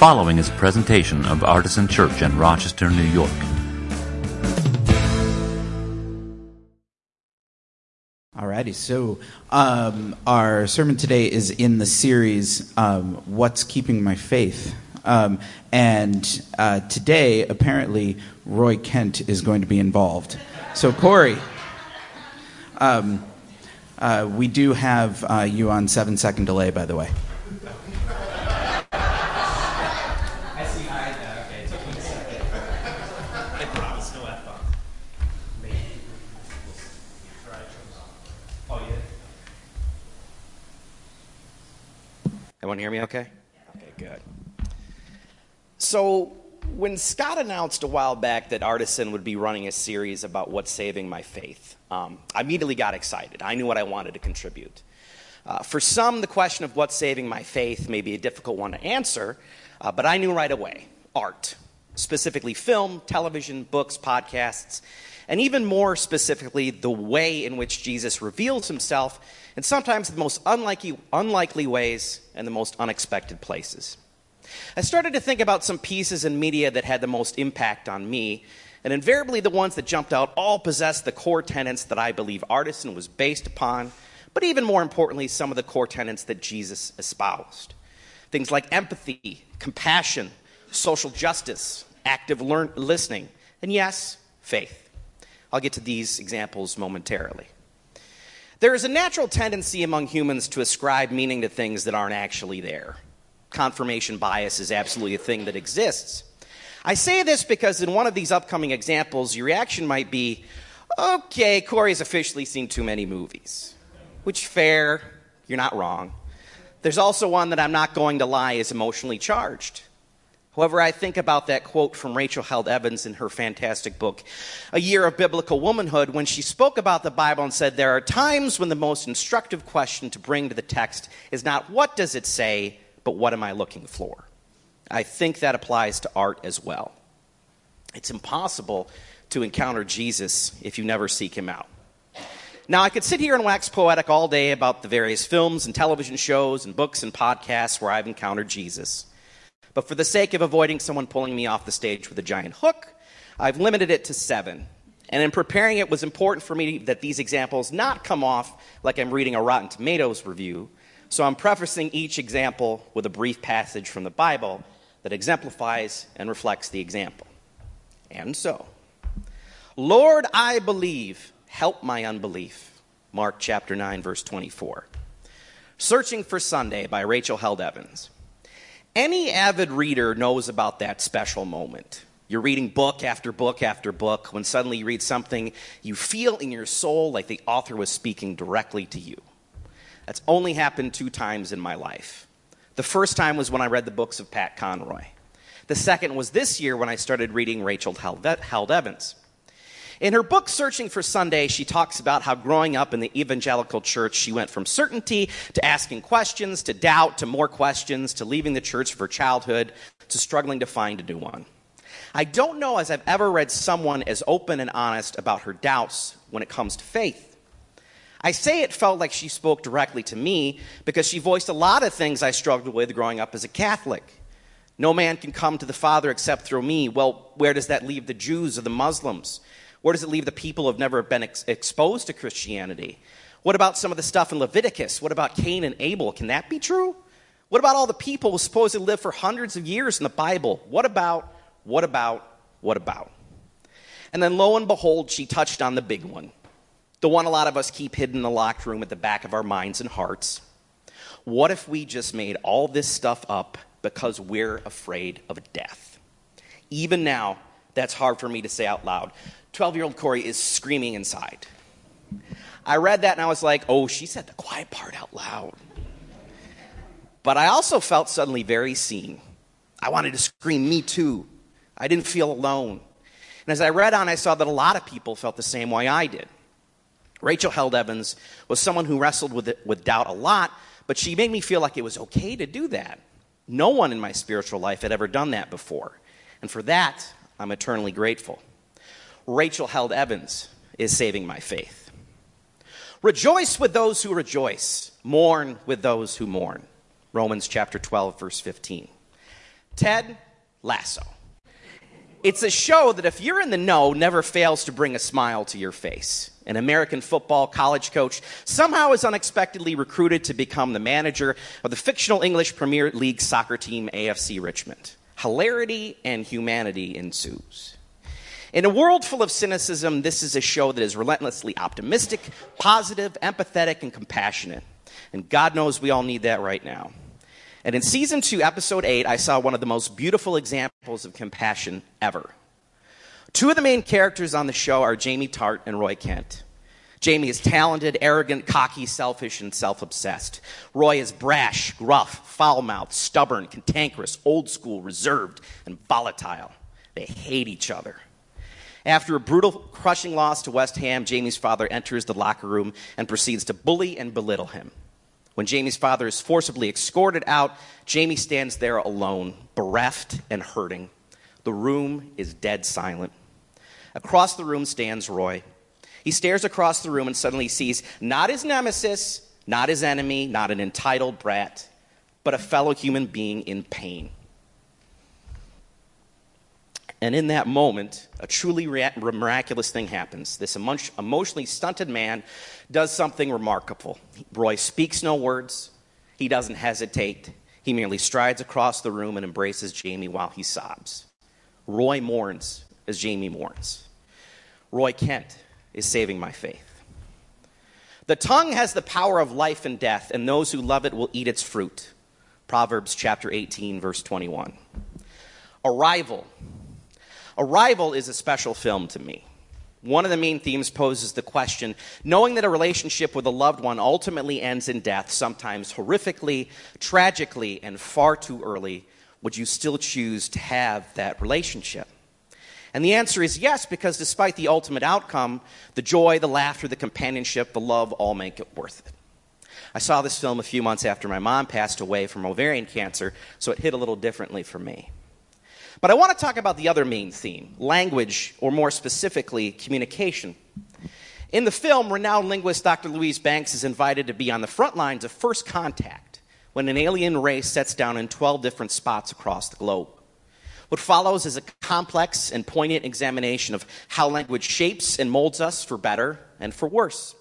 following is a presentation of Artisan Church in Rochester, New York. Alrighty, so um, our sermon today is in the series um, "What's Keeping My Faith," um, and uh, today apparently Roy Kent is going to be involved. So Corrye, um, uh, we do have uh, you on seven second delay, by the way. Everyone hear me? Okay. Okay. Good. So when Scott announced a while back that Artisan would be running a series about what's saving my faith, um, I immediately got excited. I knew what I wanted to contribute. Uh, for some, the question of what's saving my faith may be a difficult one to answer, uh, but I knew right away art, specifically film, television, books, podcasts, and even more specifically, the way in which Jesus reveals himself in sometimes the most unlikely, unlikely ways and the most unexpected places. I started to think about some pieces in media that had the most impact on me, and invariably the ones that jumped out all possessed the core tenets that I believe Artisan was based upon, but even more importantly, some of the core tenets that Jesus espoused. Things like empathy, compassion, social justice, active learn- listening, and yes, faith. I'll get to these examples momentarily. There is a natural tendency among humans to ascribe meaning to things that aren't actually there confirmation bias is absolutely a thing that exists. I say this because in one of these upcoming examples, your reaction might be, okay, Corrye's officially seen too many movies. Which, fair, you're not wrong. There's also one that I'm not going to lie is emotionally charged. However, I think about that quote from Rachel Held Evans in her fantastic book, A Year of Biblical Womanhood, when she spoke about the Bible and said, There are times when the most instructive question to bring to the text is not what does it say, but what am I looking for? I think that applies to art as well. It's impossible to encounter Jesus if you never seek him out. Now, I could sit here and wax poetic all day about the various films and television shows and books and podcasts where I've encountered Jesus. But for the sake of avoiding someone pulling me off the stage with a giant hook, I've limited it to seven. And in preparing it, was important for me that these examples not come off like I'm reading a Rotten Tomatoes review. So I'm prefacing each example with a brief passage from the Bible that exemplifies and reflects the example. And so, Lord, I believe, help my unbelief. Mark chapter 9, verse 24. Searching for Sunday by Rachel Held Evans. Any avid reader knows about that special moment. You're reading book after book after book when suddenly you read something you feel in your soul like the author was speaking directly to you. That's only happened two times in my life. The first time was when I read the books of Pat Conroy. The second was this year when I started reading Rachel Held Evans. In her book, Searching for Sunday, she talks about how growing up in the evangelical church, she went from certainty to asking questions, to doubt, to more questions, to leaving the church for childhood, to struggling to find a new one. I don't know as I've ever read someone as open and honest about her doubts when it comes to faith. I say it felt like she spoke directly to me because she voiced a lot of things I struggled with growing up as a Catholic. No man can come to the Father except through me. Well, where does that leave the Jews or the Muslims? Where does it leave the people who have never been ex- exposed to Christianity? What about some of the stuff in Leviticus? What about Cain and Abel? Can that be true? What about all the people who supposedly lived for hundreds of years in the Bible? What about, what about, what about? And then lo and behold, she touched on the big one the one a lot of us keep hidden in the locked room at the back of our minds and hearts. What if we just made all this stuff up because we're afraid of death? Even now, that's hard for me to say out loud. 12 year old Corrye is screaming inside. I read that and I was like, oh, she said the quiet part out loud. But I also felt suddenly very seen. I wanted to scream, me too. I didn't feel alone. And as I read on, I saw that a lot of people felt the same way I did. Rachel Held Evans was someone who wrestled with, it, with doubt a lot, but she made me feel like it was okay to do that. No one in my spiritual life had ever done that before. And for that, I'm eternally grateful. Rachel Held Evans is saving my faith. Rejoice with those who rejoice, mourn with those who mourn. Romans chapter 12, verse 15. Ted Lasso. It's a show that, if you're in the know, never fails to bring a smile to your face. An American football college coach somehow is unexpectedly recruited to become the manager of the fictional English Premier League soccer team AFC Richmond. Hilarity and humanity ensues. In a world full of cynicism, this is a show that is relentlessly optimistic, positive, empathetic, and compassionate. And God knows we all need that right now. And in season two, episode eight, I saw one of the most beautiful examples of compassion ever. Two of the main characters on the show are Jamie Tartt and Roy Kent. Jamie is talented, arrogant, cocky, selfish, and self obsessed. Roy is brash, gruff, foul mouthed, stubborn, cantankerous, old school, reserved, and volatile. They hate each other. After a brutal, crushing loss to West Ham, Jamie's father enters the locker room and proceeds to bully and belittle him. When Jamie's father is forcibly escorted out, Jamie stands there alone, bereft and hurting. The room is dead silent. Across the room stands Roy. He stares across the room and suddenly sees not his nemesis, not his enemy, not an entitled brat, but a fellow human being in pain. And in that moment, a truly miraculous thing happens. This emotionally stunted man does something remarkable. Roy speaks no words, he doesn't hesitate. He merely strides across the room and embraces Jamie while he sobs. Roy mourns as Jamie mourns. Roy Kent is saving my faith. The tongue has the power of life and death, and those who love it will eat its fruit. Proverbs chapter 18, verse 21. Arrival Arrival is a special film to me. One of the main themes poses the question knowing that a relationship with a loved one ultimately ends in death, sometimes horrifically, tragically, and far too early, would you still choose to have that relationship? And the answer is yes, because despite the ultimate outcome, the joy, the laughter, the companionship, the love all make it worth it. I saw this film a few months after my mom passed away from ovarian cancer, so it hit a little differently for me. But I want to talk about the other main theme language, or more specifically, communication. In the film, renowned linguist Dr. Louise Banks is invited to be on the front lines of first contact when an alien race sets down in 12 different spots across the globe. What follows is a complex and poignant examination of how language shapes and molds us for better and for worse.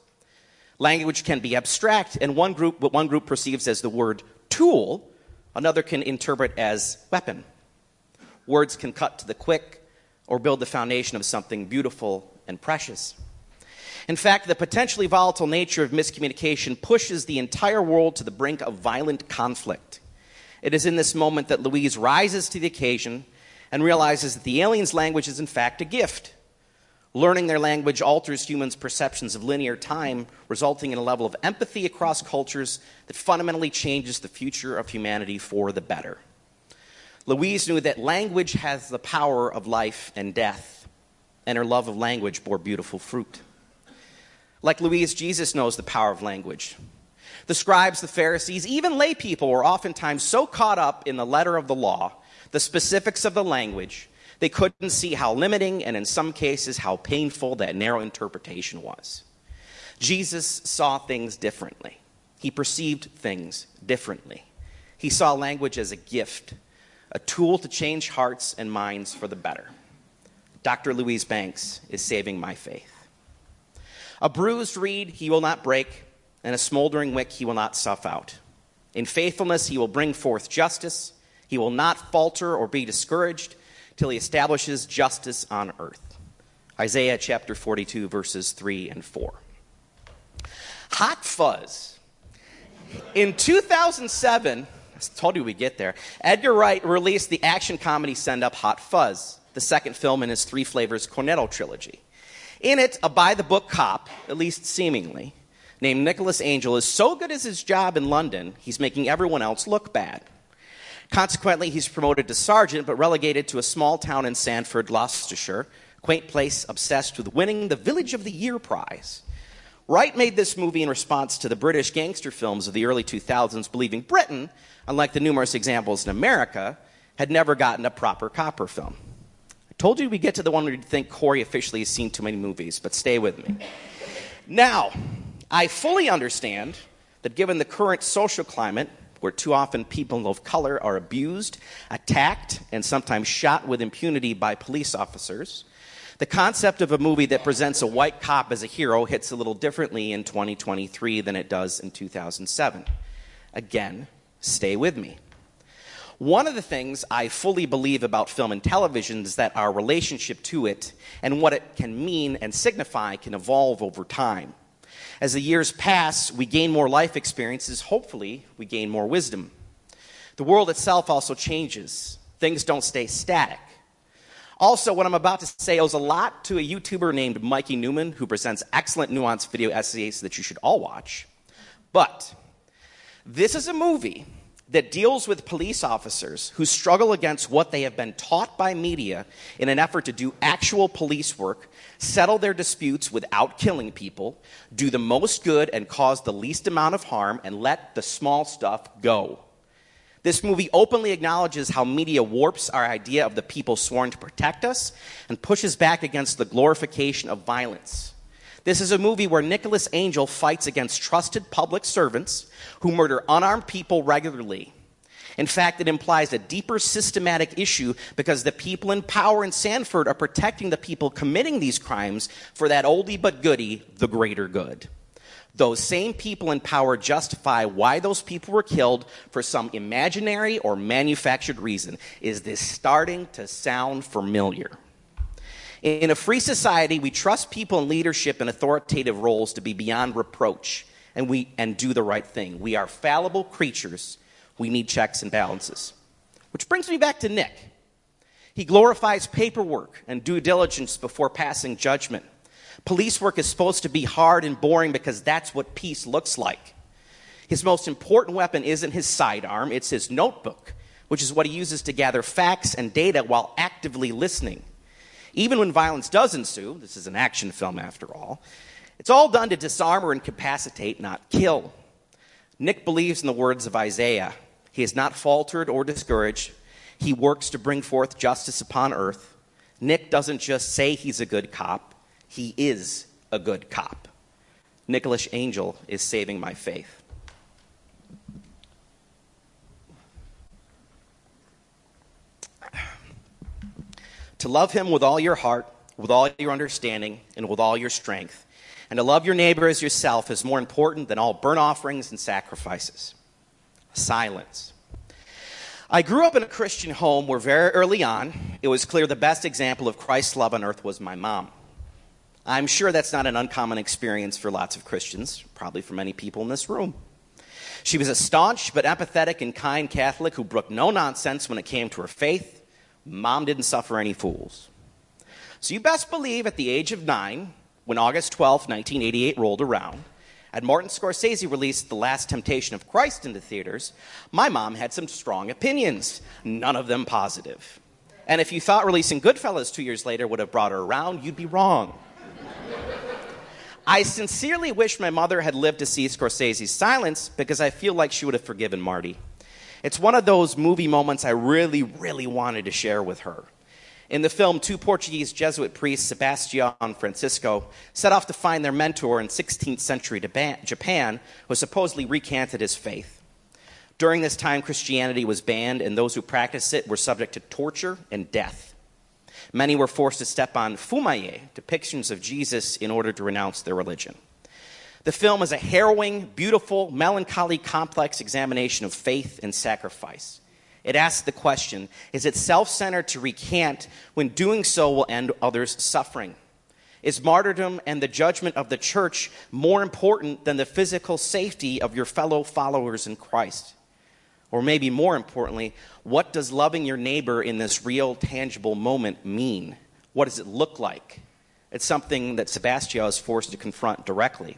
Language can be abstract, and one group, what one group perceives as the word tool, another can interpret as weapon. Words can cut to the quick or build the foundation of something beautiful and precious. In fact, the potentially volatile nature of miscommunication pushes the entire world to the brink of violent conflict. It is in this moment that Louise rises to the occasion and realizes that the alien's language is, in fact, a gift. Learning their language alters humans' perceptions of linear time, resulting in a level of empathy across cultures that fundamentally changes the future of humanity for the better. Louise knew that language has the power of life and death, and her love of language bore beautiful fruit. Like Louise, Jesus knows the power of language. The scribes, the Pharisees, even lay people were oftentimes so caught up in the letter of the law, the specifics of the language, they couldn't see how limiting and in some cases how painful that narrow interpretation was. Jesus saw things differently. He perceived things differently. He saw language as a gift a tool to change hearts and minds for the better. Dr. Louise Banks is saving my faith. A bruised reed he will not break, and a smoldering wick he will not snuff out. In faithfulness he will bring forth justice. He will not falter or be discouraged till he establishes justice on earth. Isaiah chapter 42, verses 3 and 4. Hot Fuzz. In 2007, I told you we'd get there. Edgar Wright released the action comedy Send Up Hot Fuzz, the second film in his Three Flavors Cornetto trilogy. In it, a by the book cop, at least seemingly, named Nicholas Angel is so good at his job in London, he's making everyone else look bad. Consequently, he's promoted to sergeant but relegated to a small town in Sandford, Gloucestershire, quaint place obsessed with winning the Village of the Year prize. Wright made this movie in response to the British gangster films of the early 2000s, believing Britain unlike the numerous examples in America, had never gotten a proper copper film. I told you we'd get to the one where you'd think Corrye officially has seen too many movies, but stay with me. Now, I fully understand that given the current social climate, where too often people of color are abused, attacked, and sometimes shot with impunity by police officers. The concept of a movie that presents a white cop as a hero hits a little differently in 2023 than it does in 2007. Again, stay with me. One of the things I fully believe about film and television is that our relationship to it and what it can mean and signify can evolve over time. As the years pass, we gain more life experiences. Hopefully, we gain more wisdom. The world itself also changes, things don't stay static. Also, what I'm about to say owes a lot to a YouTuber named Mikey Neumann, who presents excellent nuanced video essays that you should all watch. But this is a movie that deals with police officers who struggle against what they have been taught by media in an effort to do actual police work, settle their disputes without killing people, do the most good and cause the least amount of harm, and let the small stuff go. This movie openly acknowledges how media warps our idea of the people sworn to protect us and pushes back against the glorification of violence. This is a movie where Nicholas Angel fights against trusted public servants who murder unarmed people regularly. In fact, it implies a deeper systematic issue because the people in power in Sandford are protecting the people committing these crimes for that oldie but goodie, the greater good. Those same people in power justify why those people were killed for some imaginary or manufactured reason. Is this starting to sound familiar? In a free society, we trust people in leadership and authoritative roles to be beyond reproach and, we, and do the right thing. We are fallible creatures. We need checks and balances. Which brings me back to Nick. He glorifies paperwork and due diligence before passing judgment. Police work is supposed to be hard and boring because that's what peace looks like. His most important weapon isn't his sidearm, it's his notebook, which is what he uses to gather facts and data while actively listening. Even when violence does ensue, this is an action film after all, it's all done to disarm or incapacitate, not kill. Nick believes in the words of Isaiah. He has not faltered or discouraged. He works to bring forth justice upon earth. Nick doesn't just say he's a good cop, he is a good cop. Nicholas Angel is saving my faith. To love him with all your heart, with all your understanding, and with all your strength, and to love your neighbor as yourself is more important than all burnt offerings and sacrifices. Silence. I grew up in a Christian home where very early on it was clear the best example of Christ's love on earth was my mom. I'm sure that's not an uncommon experience for lots of Christians, probably for many people in this room. She was a staunch but empathetic and kind Catholic who brooked no nonsense when it came to her faith Mom didn't suffer any fools. So you best believe at the age of nine, when August 12, 1988 rolled around, and Martin Scorsese released The Last Temptation of Christ into theaters, my mom had some strong opinions, none of them positive. And if you thought releasing Goodfellas two years later would have brought her around, you'd be wrong. I sincerely wish my mother had lived to see Scorsese's silence because I feel like she would have forgiven Marty. It's one of those movie moments I really, really wanted to share with her. In the film, two Portuguese Jesuit priests, Sebastian and Francisco, set off to find their mentor in 16th century Japan, who supposedly recanted his faith. During this time, Christianity was banned, and those who practiced it were subject to torture and death. Many were forced to step on fumie, depictions of Jesus, in order to renounce their religion. The film is a harrowing, beautiful, melancholy, complex examination of faith and sacrifice. It asks the question Is it self centered to recant when doing so will end others' suffering? Is martyrdom and the judgment of the church more important than the physical safety of your fellow followers in Christ? Or maybe more importantly, what does loving your neighbor in this real, tangible moment mean? What does it look like? It's something that Sebastian is forced to confront directly.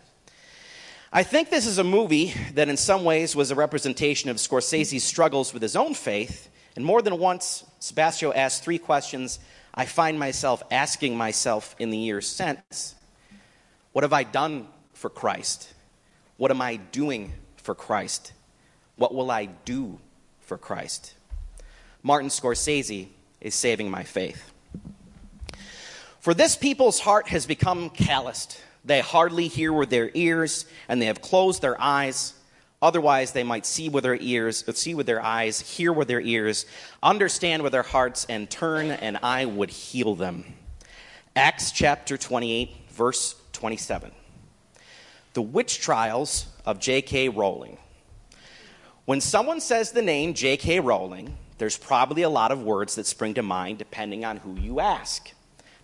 I think this is a movie that, in some ways, was a representation of Scorsese's struggles with his own faith. And more than once, Sebastian asked three questions I find myself asking myself in the years since What have I done for Christ? What am I doing for Christ? What will I do for Christ? Martin Scorsese is saving my faith. For this people's heart has become calloused they hardly hear with their ears, and they have closed their eyes. Otherwise, they might see with their ears, uh, see with their eyes, hear with their ears, understand with their hearts, and turn, and I would heal them. Acts chapter 28, verse 27. The witch trials of J.K. Rowling. When someone says the name J.K. Rowling, there's probably a lot of words that spring to mind depending on who you ask.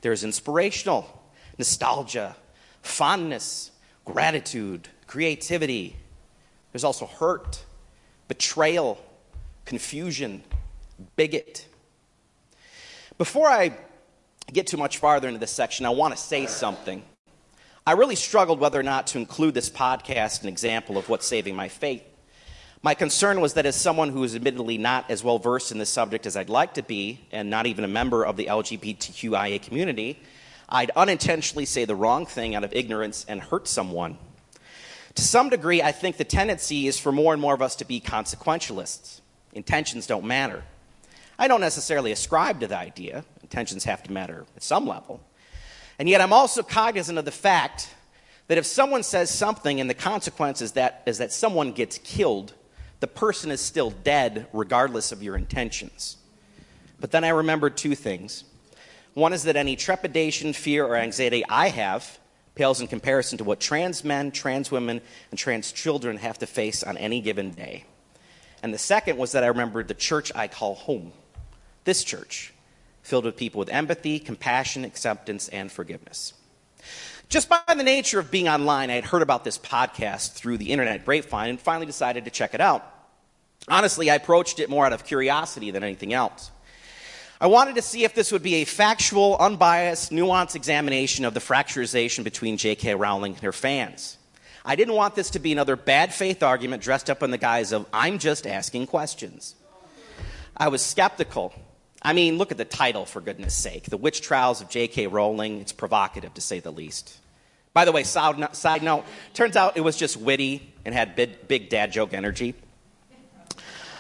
There's inspirational, nostalgia, fondness, gratitude, creativity. There's also hurt, betrayal, confusion, bigot. Before I get too much farther into this section, I want to say something. I really struggled whether or not to include this podcast an example of what's saving my faith. My concern was that as someone who is admittedly not as well versed in this subject as I'd like to be, and not even a member of the LGBTQIA community, I'd unintentionally say the wrong thing out of ignorance and hurt someone. To some degree, I think the tendency is for more and more of us to be consequentialists. Intentions don't matter. I don't necessarily ascribe to the idea, intentions have to matter at some level. And yet, I'm also cognizant of the fact that if someone says something and the consequence is that, is that someone gets killed, the person is still dead regardless of your intentions. But then I remembered two things. One is that any trepidation, fear, or anxiety I have pales in comparison to what trans men, trans women, and trans children have to face on any given day. And the second was that I remembered the church I call home, this church, filled with people with empathy, compassion, acceptance, and forgiveness. Just by the nature of being online, I had heard about this podcast through the internet grapevine and finally decided to check it out. Honestly, I approached it more out of curiosity than anything else. I wanted to see if this would be a factual, unbiased, nuanced examination of the fracturization between J.K. Rowling and her fans. I didn't want this to be another bad faith argument dressed up in the guise of, I'm just asking questions. I was skeptical. I mean, look at the title, for goodness sake The Witch Trials of J.K. Rowling. It's provocative, to say the least. By the way, side note, turns out it was just witty and had big, big dad joke energy.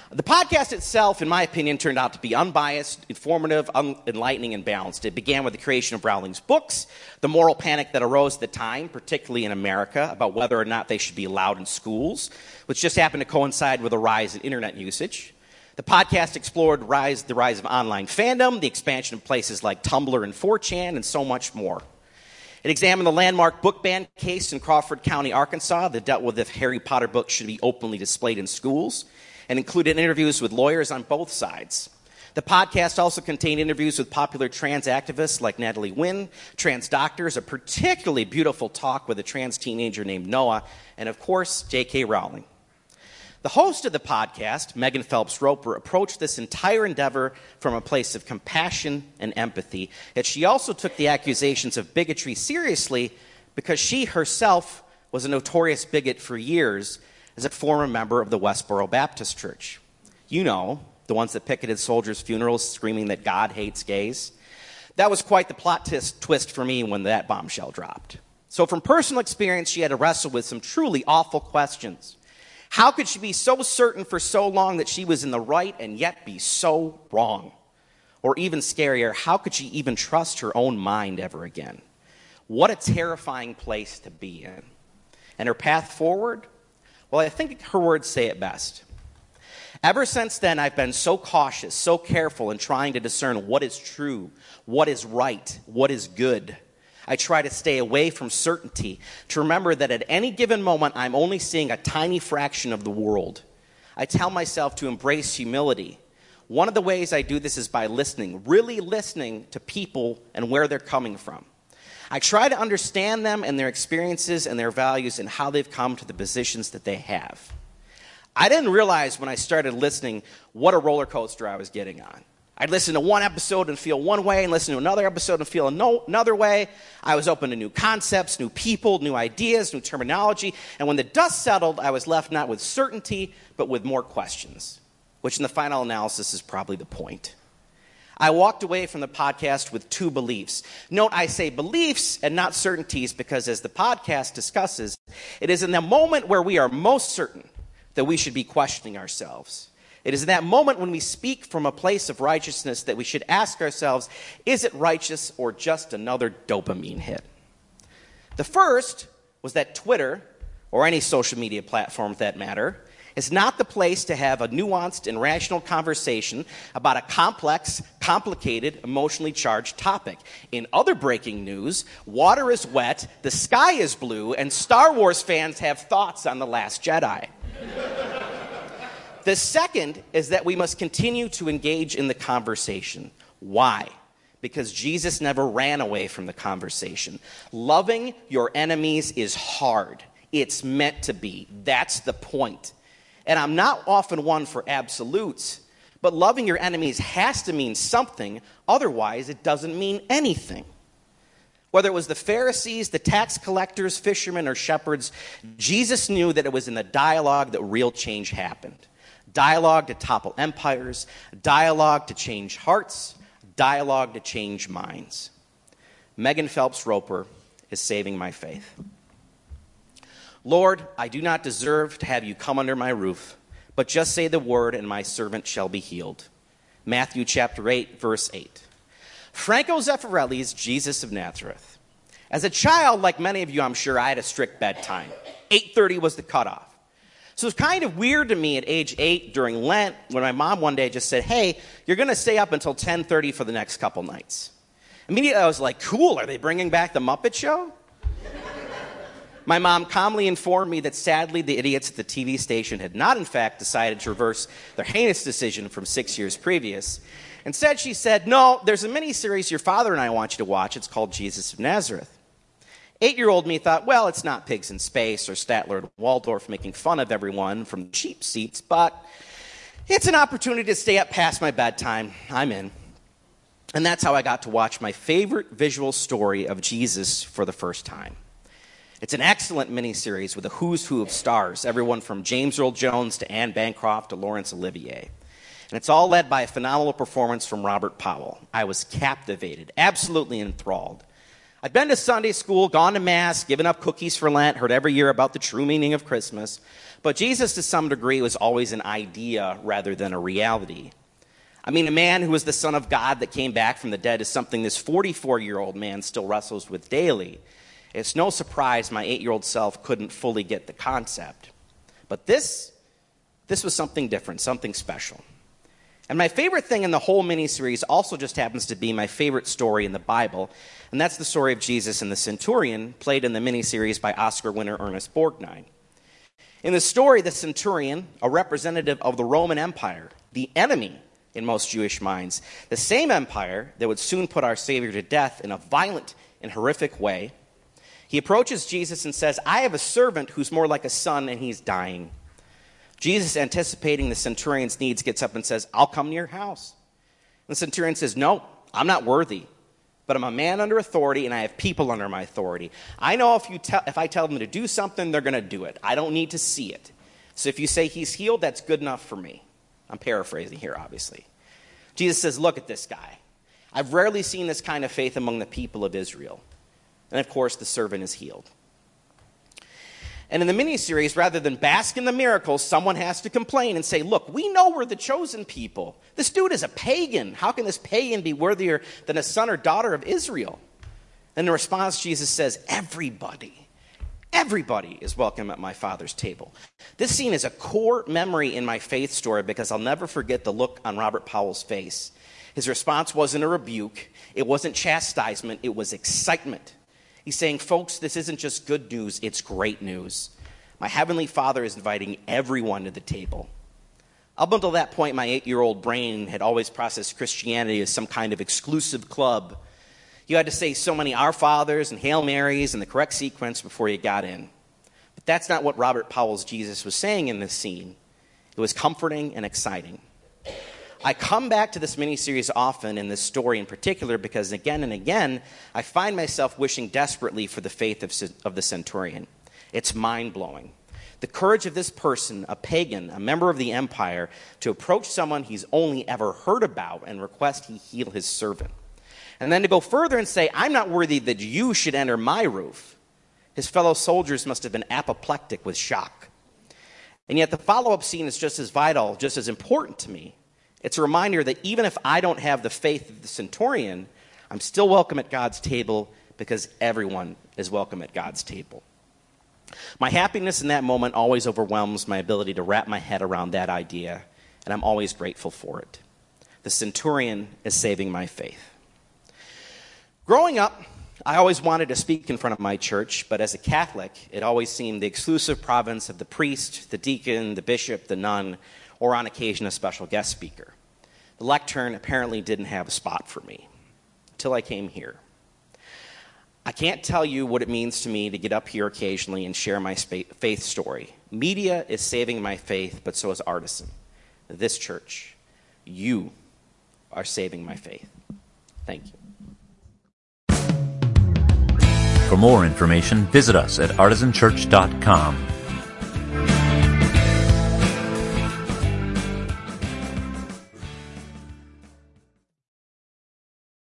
The podcast itself, in my opinion, turned out to be unbiased, informative, un- enlightening, and balanced. It began with the creation of Rowling's books, the moral panic that arose at the time, particularly in America, about whether or not they should be allowed in schools, which just happened to coincide with a rise in internet usage. The podcast explored rise, the rise of online fandom, the expansion of places like Tumblr and 4chan, and so much more. It examined the landmark book ban case in Crawford County, Arkansas, that dealt with if Harry Potter books should be openly displayed in schools and included interviews with lawyers on both sides. The podcast also contained interviews with popular trans activists like Natalie Wynn, trans doctors, a particularly beautiful talk with a trans teenager named Noah, and of course, J.K. Rowling. The host of the podcast, Megan Phelps Roper, approached this entire endeavor from a place of compassion and empathy, yet she also took the accusations of bigotry seriously because she herself was a notorious bigot for years as a former member of the Westboro Baptist Church. You know, the ones that picketed soldiers' funerals screaming that God hates gays. That was quite the plot twist, twist for me when that bombshell dropped. So, from personal experience, she had to wrestle with some truly awful questions. How could she be so certain for so long that she was in the right and yet be so wrong? Or even scarier, how could she even trust her own mind ever again? What a terrifying place to be in. And her path forward? Well, I think her words say it best. Ever since then, I've been so cautious, so careful in trying to discern what is true, what is right, what is good. I try to stay away from certainty, to remember that at any given moment, I'm only seeing a tiny fraction of the world. I tell myself to embrace humility. One of the ways I do this is by listening, really listening to people and where they're coming from. I try to understand them and their experiences and their values and how they've come to the positions that they have. I didn't realize when I started listening what a roller coaster I was getting on. I'd listen to one episode and feel one way, and listen to another episode and feel another way. I was open to new concepts, new people, new ideas, new terminology. And when the dust settled, I was left not with certainty, but with more questions, which in the final analysis is probably the point. I walked away from the podcast with two beliefs. Note I say beliefs and not certainties because, as the podcast discusses, it is in the moment where we are most certain that we should be questioning ourselves. It is in that moment when we speak from a place of righteousness that we should ask ourselves is it righteous or just another dopamine hit? The first was that Twitter, or any social media platform for that matter, is not the place to have a nuanced and rational conversation about a complex, complicated, emotionally charged topic. In other breaking news, water is wet, the sky is blue, and Star Wars fans have thoughts on The Last Jedi. The second is that we must continue to engage in the conversation. Why? Because Jesus never ran away from the conversation. Loving your enemies is hard. It's meant to be. That's the point. And I'm not often one for absolutes, but loving your enemies has to mean something. Otherwise, it doesn't mean anything. Whether it was the Pharisees, the tax collectors, fishermen, or shepherds, Jesus knew that it was in the dialogue that real change happened. Dialogue to topple empires, dialogue to change hearts, dialogue to change minds. Megan Phelps Roper is saving my faith. Lord, I do not deserve to have you come under my roof, but just say the word, and my servant shall be healed. Matthew chapter 8, verse 8. Franco Zeffirelli's Jesus of Nazareth. As a child, like many of you, I'm sure, I had a strict bedtime. 8.30 was the cutoff. So it was kind of weird to me at age 8 during Lent when my mom one day just said, hey, you're going to stay up until 10.30 for the next couple nights. Immediately I was like, cool, are they bringing back the Muppet Show? My mom calmly informed me that sadly the idiots at the TV station had not, in fact, decided to reverse their heinous decision from six years previous. Instead, she said, No, there's a mini series your father and I want you to watch. It's called Jesus of Nazareth. Eight year old me thought, well, it's not Pigs in Space or Statler and Waldorf making fun of everyone from cheap seats, but it's an opportunity to stay up past my bedtime. I'm in. And that's how I got to watch my favorite visual story of Jesus for the first time. It's an excellent miniseries with a who's who of stars, everyone from James Earl Jones to Anne Bancroft to Laurence Olivier. And it's all led by a phenomenal performance from Robert Powell. I was captivated, absolutely enthralled. I'd been to Sunday school, gone to Mass, given up cookies for Lent, heard every year about the true meaning of Christmas. But Jesus, to some degree, was always an idea rather than a reality. I mean, a man who was the Son of God that came back from the dead is something this 44 year old man still wrestles with daily. It's no surprise my eight year old self couldn't fully get the concept. But this, this was something different, something special. And my favorite thing in the whole miniseries also just happens to be my favorite story in the Bible, and that's the story of Jesus and the centurion, played in the miniseries by Oscar winner Ernest Borgnine. In the story, the centurion, a representative of the Roman Empire, the enemy in most Jewish minds, the same empire that would soon put our Savior to death in a violent and horrific way, he approaches Jesus and says, I have a servant who's more like a son and he's dying. Jesus, anticipating the centurion's needs, gets up and says, I'll come to your house. And the centurion says, No, I'm not worthy, but I'm a man under authority and I have people under my authority. I know if, you te- if I tell them to do something, they're going to do it. I don't need to see it. So if you say he's healed, that's good enough for me. I'm paraphrasing here, obviously. Jesus says, Look at this guy. I've rarely seen this kind of faith among the people of Israel. And of course, the servant is healed. And in the miniseries, rather than bask in the miracles, someone has to complain and say, Look, we know we're the chosen people. This dude is a pagan. How can this pagan be worthier than a son or daughter of Israel? And in response, Jesus says, Everybody, everybody is welcome at my Father's table. This scene is a core memory in my faith story because I'll never forget the look on Robert Powell's face. His response wasn't a rebuke, it wasn't chastisement, it was excitement. He's saying, folks, this isn't just good news, it's great news. My Heavenly Father is inviting everyone to the table. Up until that point, my eight year old brain had always processed Christianity as some kind of exclusive club. You had to say so many Our Fathers and Hail Marys in the correct sequence before you got in. But that's not what Robert Powell's Jesus was saying in this scene. It was comforting and exciting. I come back to this miniseries often, in this story in particular, because again and again, I find myself wishing desperately for the faith of, of the centurion. It's mind blowing. The courage of this person, a pagan, a member of the empire, to approach someone he's only ever heard about and request he heal his servant. And then to go further and say, I'm not worthy that you should enter my roof. His fellow soldiers must have been apoplectic with shock. And yet the follow up scene is just as vital, just as important to me. It's a reminder that even if I don't have the faith of the centurion, I'm still welcome at God's table because everyone is welcome at God's table. My happiness in that moment always overwhelms my ability to wrap my head around that idea, and I'm always grateful for it. The centurion is saving my faith. Growing up, I always wanted to speak in front of my church, but as a Catholic, it always seemed the exclusive province of the priest, the deacon, the bishop, the nun, or on occasion a special guest speaker. The lectern apparently didn't have a spot for me until I came here. I can't tell you what it means to me to get up here occasionally and share my faith story. Media is saving my faith, but so is Artisan. This church, you are saving my faith. Thank you. For more information, visit us at artisanchurch.com.